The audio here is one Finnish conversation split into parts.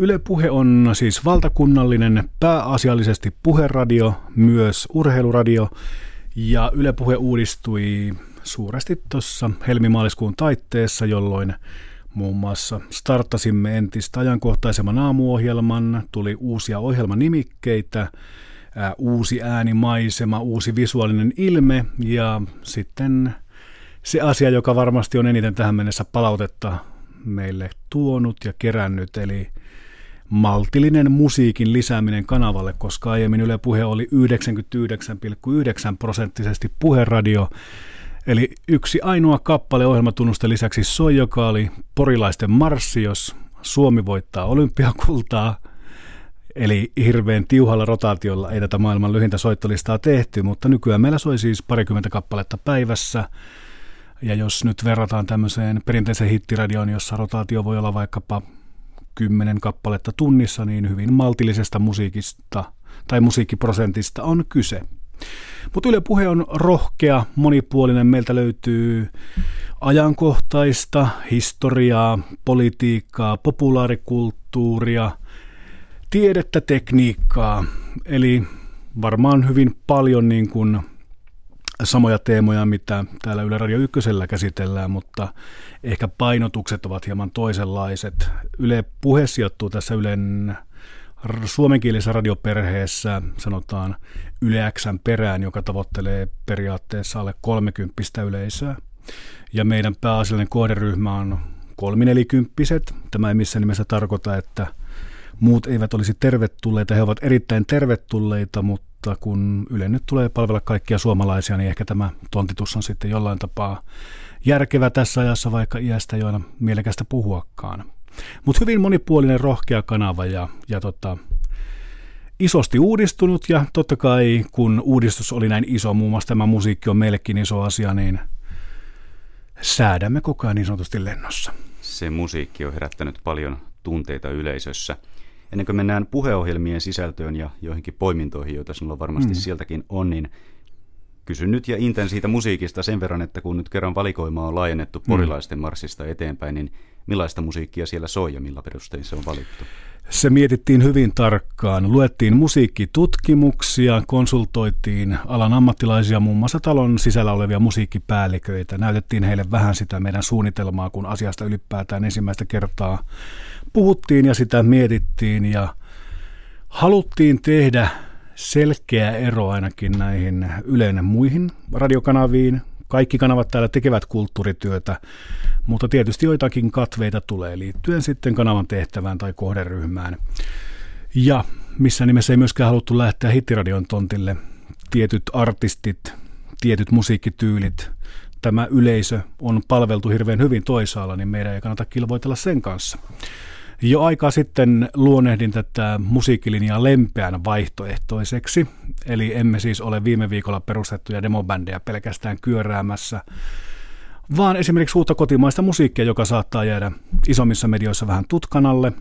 Yle Puhe on siis valtakunnallinen, pääasiallisesti puheradio, myös urheiluradio. Ja Yle Puhe uudistui suuresti tuossa helmimaaliskuun taitteessa, jolloin muun muassa startasimme entistä ajankohtaisemman aamuohjelman, tuli uusia ohjelmanimikkeitä, uusi äänimaisema, uusi visuaalinen ilme ja sitten se asia, joka varmasti on eniten tähän mennessä palautetta meille tuonut ja kerännyt, eli maltillinen musiikin lisääminen kanavalle, koska aiemmin Yle Puhe oli 99,9 prosenttisesti puheradio, eli yksi ainoa kappale ohjelmatunnusta lisäksi soi, joka oli porilaisten marssi, jos Suomi voittaa olympiakultaa, Eli hirveän tiuhalla rotaatiolla ei tätä maailman lyhintä soittolistaa tehty, mutta nykyään meillä soi siis parikymmentä kappaletta päivässä. Ja jos nyt verrataan tämmöiseen perinteiseen hittiradioon, jossa rotaatio voi olla vaikkapa kymmenen kappaletta tunnissa, niin hyvin maltillisesta musiikista tai musiikkiprosentista on kyse. Mutta Yle Puhe on rohkea, monipuolinen. Meiltä löytyy ajankohtaista, historiaa, politiikkaa, populaarikulttuuria, tiedettä, tekniikkaa. Eli varmaan hyvin paljon niin kuin samoja teemoja, mitä täällä Yle Radio Ykkösellä käsitellään, mutta ehkä painotukset ovat hieman toisenlaiset. Yle Puhe sijoittuu tässä Ylen suomenkielisessä radioperheessä, sanotaan Yle Xn perään, joka tavoittelee periaatteessa alle 30 yleisöä. Ja meidän pääasiallinen kohderyhmä on kolminelikymppiset. Tämä ei missään nimessä tarkoita, että muut eivät olisi tervetulleita. He ovat erittäin tervetulleita, mutta kun Yle nyt tulee palvella kaikkia suomalaisia, niin ehkä tämä tontitus on sitten jollain tapaa järkevä tässä ajassa, vaikka iästä ei ole mielekästä puhuakaan. Mutta hyvin monipuolinen, rohkea kanava ja, ja tota, isosti uudistunut ja totta kai kun uudistus oli näin iso, muun muassa tämä musiikki on meillekin iso asia, niin säädämme koko ajan niin sanotusti lennossa. Se musiikki on herättänyt paljon tunteita yleisössä. Ennen kuin mennään puheohjelmien sisältöön ja joihinkin poimintoihin, joita sinulla varmasti mm. sieltäkin on, niin kysyn nyt ja Inten siitä musiikista sen verran, että kun nyt kerran valikoima on laajennettu mm. porilaisten marssista eteenpäin, niin millaista musiikkia siellä soi ja millä perustein se on valittu? Se mietittiin hyvin tarkkaan. Luettiin musiikkitutkimuksia, konsultoitiin alan ammattilaisia, muun muassa talon sisällä olevia musiikkipäälliköitä. Näytettiin heille vähän sitä meidän suunnitelmaa, kun asiasta ylipäätään ensimmäistä kertaa puhuttiin ja sitä mietittiin ja haluttiin tehdä selkeä ero ainakin näihin Ylen muihin radiokanaviin. Kaikki kanavat täällä tekevät kulttuurityötä, mutta tietysti joitakin katveita tulee liittyen sitten kanavan tehtävään tai kohderyhmään. Ja missä nimessä ei myöskään haluttu lähteä hittiradion tontille. Tietyt artistit, tietyt musiikkityylit, tämä yleisö on palveltu hirveän hyvin toisaalla, niin meidän ei kannata kilvoitella sen kanssa. Jo aikaa sitten luonehdin tätä musiikkilinjaa lempeän vaihtoehtoiseksi, eli emme siis ole viime viikolla perustettuja demobändejä pelkästään kyöräämässä, vaan esimerkiksi uutta kotimaista musiikkia, joka saattaa jäädä isommissa medioissa vähän tutkanalle.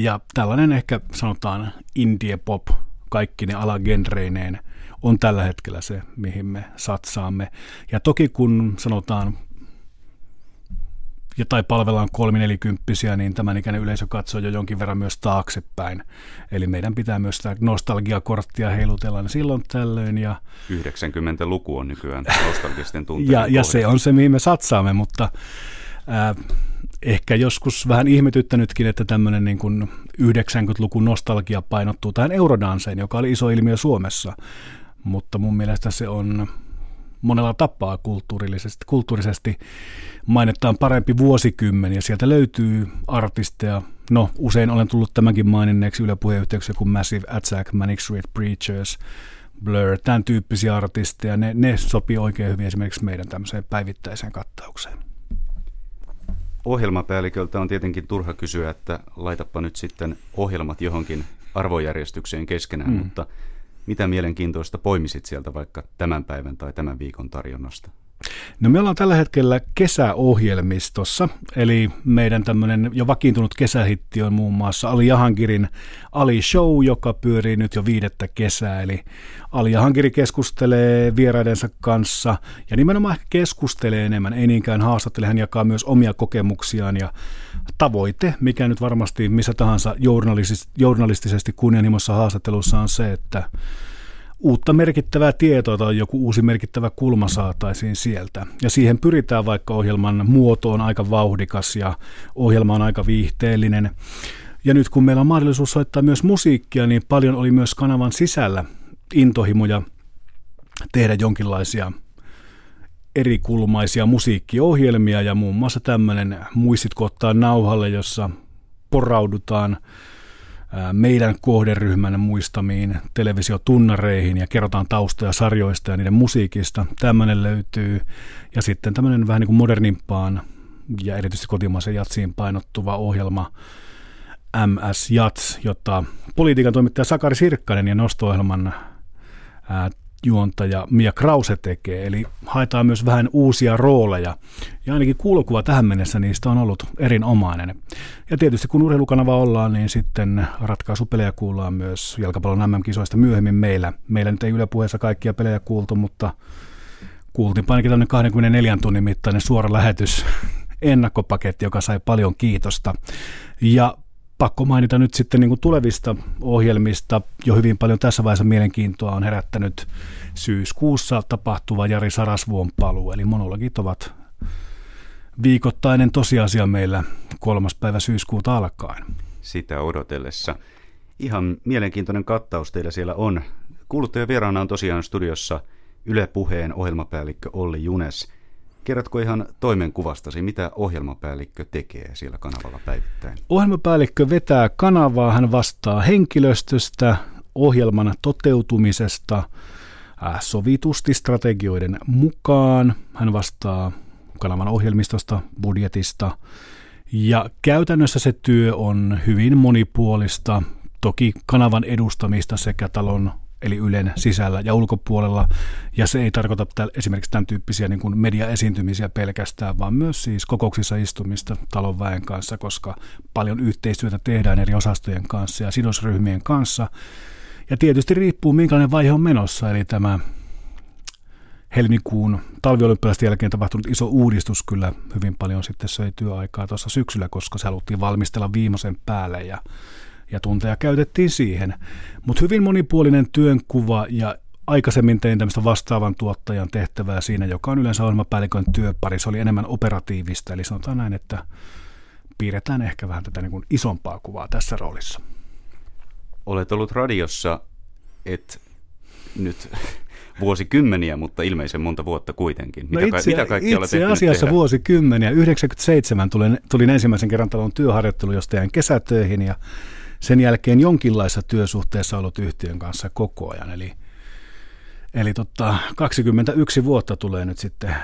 Ja tällainen ehkä sanotaan indie pop, kaikki ne alagenreineen, on tällä hetkellä se, mihin me satsaamme. Ja toki kun sanotaan ja tai palvellaan kolminelikymppisiä, niin tämän ikäinen yleisö katsoo jo jonkin verran myös taaksepäin. Eli meidän pitää myös sitä nostalgiakorttia heilutella silloin tällöin. Ja, 90-luku on nykyään nostalgisten tunteiden ja, ja se on se, mihin me satsaamme, mutta äh, ehkä joskus vähän ihmetyttänytkin, että tämmöinen niin kuin 90-luvun nostalgia painottuu tähän eurodanseen, joka oli iso ilmiö Suomessa. Mutta mun mielestä se on monella tapaa kulttuurillisesti, kulttuurisesti mainittaan parempi vuosikymmen ja sieltä löytyy artisteja. No, usein olen tullut tämänkin maininneeksi ylepuheenyhteyksiä kuin Massive Attack, Manic Street Preachers, Blur, tämän tyyppisiä artisteja. Ne, ne sopii oikein hyvin esimerkiksi meidän tämmöiseen päivittäiseen kattaukseen. Ohjelmapäälliköltä on tietenkin turha kysyä, että laitapa nyt sitten ohjelmat johonkin arvojärjestykseen keskenään, mm. mutta mitä mielenkiintoista poimisit sieltä vaikka tämän päivän tai tämän viikon tarjonnasta? No me ollaan tällä hetkellä kesäohjelmistossa, eli meidän tämmöinen jo vakiintunut kesähitti on muun muassa Ali Jahankirin Ali Show, joka pyörii nyt jo viidettä kesää, eli Ali Jahankiri keskustelee vieraidensa kanssa ja nimenomaan keskustelee enemmän, ei niinkään haastattele, hän jakaa myös omia kokemuksiaan ja tavoite, mikä nyt varmasti missä tahansa journalistisesti kunnianhimossa haastattelussa on se, että uutta merkittävää tietoa tai joku uusi merkittävä kulma saataisiin sieltä. Ja siihen pyritään, vaikka ohjelman muoto on aika vauhdikas ja ohjelma on aika viihteellinen. Ja nyt kun meillä on mahdollisuus soittaa myös musiikkia, niin paljon oli myös kanavan sisällä intohimoja tehdä jonkinlaisia erikulmaisia musiikkiohjelmia ja muun muassa tämmöinen Muistitko ottaa nauhalle, jossa poraudutaan meidän kohderyhmän muistamiin televisiotunnareihin ja kerrotaan taustoja sarjoista ja niiden musiikista. Tämmöinen löytyy. Ja sitten tämmöinen vähän niin kuin modernimpaan ja erityisesti kotimaisen jatsiin painottuva ohjelma MS Jats, jota politiikan toimittaja Sakari Sirkkanen ja nosto-ohjelman juontaja Mia Krause tekee, eli haetaan myös vähän uusia rooleja. Ja ainakin kuulokuva tähän mennessä niistä on ollut erinomainen. Ja tietysti kun urheilukanava ollaan, niin sitten ratkaisupelejä kuullaan myös jalkapallon MM-kisoista myöhemmin meillä. Meillä nyt ei ylepuheessa kaikkia pelejä kuultu, mutta kuultiin ainakin tämmöinen 24 tunnin mittainen suora lähetys ennakkopaketti, joka sai paljon kiitosta. Ja pakko mainita nyt sitten niin kuin tulevista ohjelmista. Jo hyvin paljon tässä vaiheessa mielenkiintoa on herättänyt syyskuussa tapahtuva Jari Sarasvuon paluu, eli monologit ovat viikoittainen tosiasia meillä kolmas päivä syyskuuta alkaen. Sitä odotellessa. Ihan mielenkiintoinen kattaus teillä siellä on. Kuuluttaja vieraana on tosiaan studiossa Yle Puheen ohjelmapäällikkö Olli Junes – Kerrotko ihan toimenkuvastasi, mitä ohjelmapäällikkö tekee siellä kanavalla päivittäin? Ohjelmapäällikkö vetää kanavaa, hän vastaa henkilöstöstä, ohjelman toteutumisesta, äh, sovitusti strategioiden mukaan. Hän vastaa kanavan ohjelmistosta, budjetista ja käytännössä se työ on hyvin monipuolista. Toki kanavan edustamista sekä talon eli Ylen sisällä ja ulkopuolella. Ja se ei tarkoita esimerkiksi tämän tyyppisiä niin kuin mediaesiintymisiä pelkästään, vaan myös siis kokouksissa istumista talon väen kanssa, koska paljon yhteistyötä tehdään eri osastojen kanssa ja sidosryhmien kanssa. Ja tietysti riippuu, minkälainen vaihe on menossa, eli tämä helmikuun talviolympialaisten jälkeen tapahtunut iso uudistus kyllä hyvin paljon sitten söi työaikaa tuossa syksyllä, koska se haluttiin valmistella viimeisen päälle ja ja tunteja käytettiin siihen. Mutta hyvin monipuolinen työnkuva ja aikaisemmin tein tämmöistä vastaavan tuottajan tehtävää siinä, joka on yleensä ohjelmapäällikön työpari. Se oli enemmän operatiivista, eli sanotaan näin, että piirretään ehkä vähän tätä niin kuin isompaa kuvaa tässä roolissa. Olet ollut radiossa, et nyt vuosikymmeniä, mutta ilmeisen monta vuotta kuitenkin. Mitä, no itse, mitä kaikki itse asiassa vuosikymmeniä. 97 tulin, tulin ensimmäisen kerran talon työharjoittelu, josta jäin kesätöihin ja sen jälkeen jonkinlaisessa työsuhteessa ollut yhtiön kanssa koko ajan. Eli, eli totta, 21 vuotta tulee nyt sitten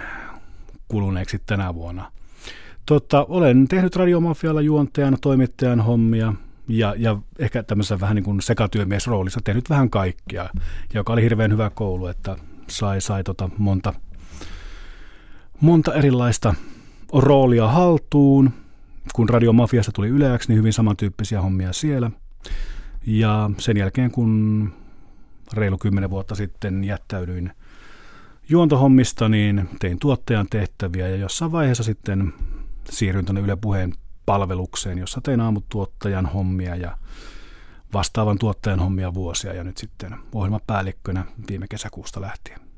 kuluneeksi tänä vuonna. Totta, olen tehnyt Radiomafialla juontajana, toimittajan hommia ja, ja ehkä tämmöisessä vähän niin kuin sekatyömiesroolissa tehnyt vähän kaikkia, joka oli hirveän hyvä koulu, että sai, sai tota monta, monta erilaista roolia haltuun kun Radiomafiasta tuli yleäksi, niin hyvin samantyyppisiä hommia siellä. Ja sen jälkeen, kun reilu kymmenen vuotta sitten jättäydyin juontohommista, niin tein tuottajan tehtäviä ja jossain vaiheessa sitten siirryin tuonne Yle Puheen palvelukseen, jossa tein aamutuottajan hommia ja vastaavan tuottajan hommia vuosia ja nyt sitten ohjelmapäällikkönä viime kesäkuusta lähtien.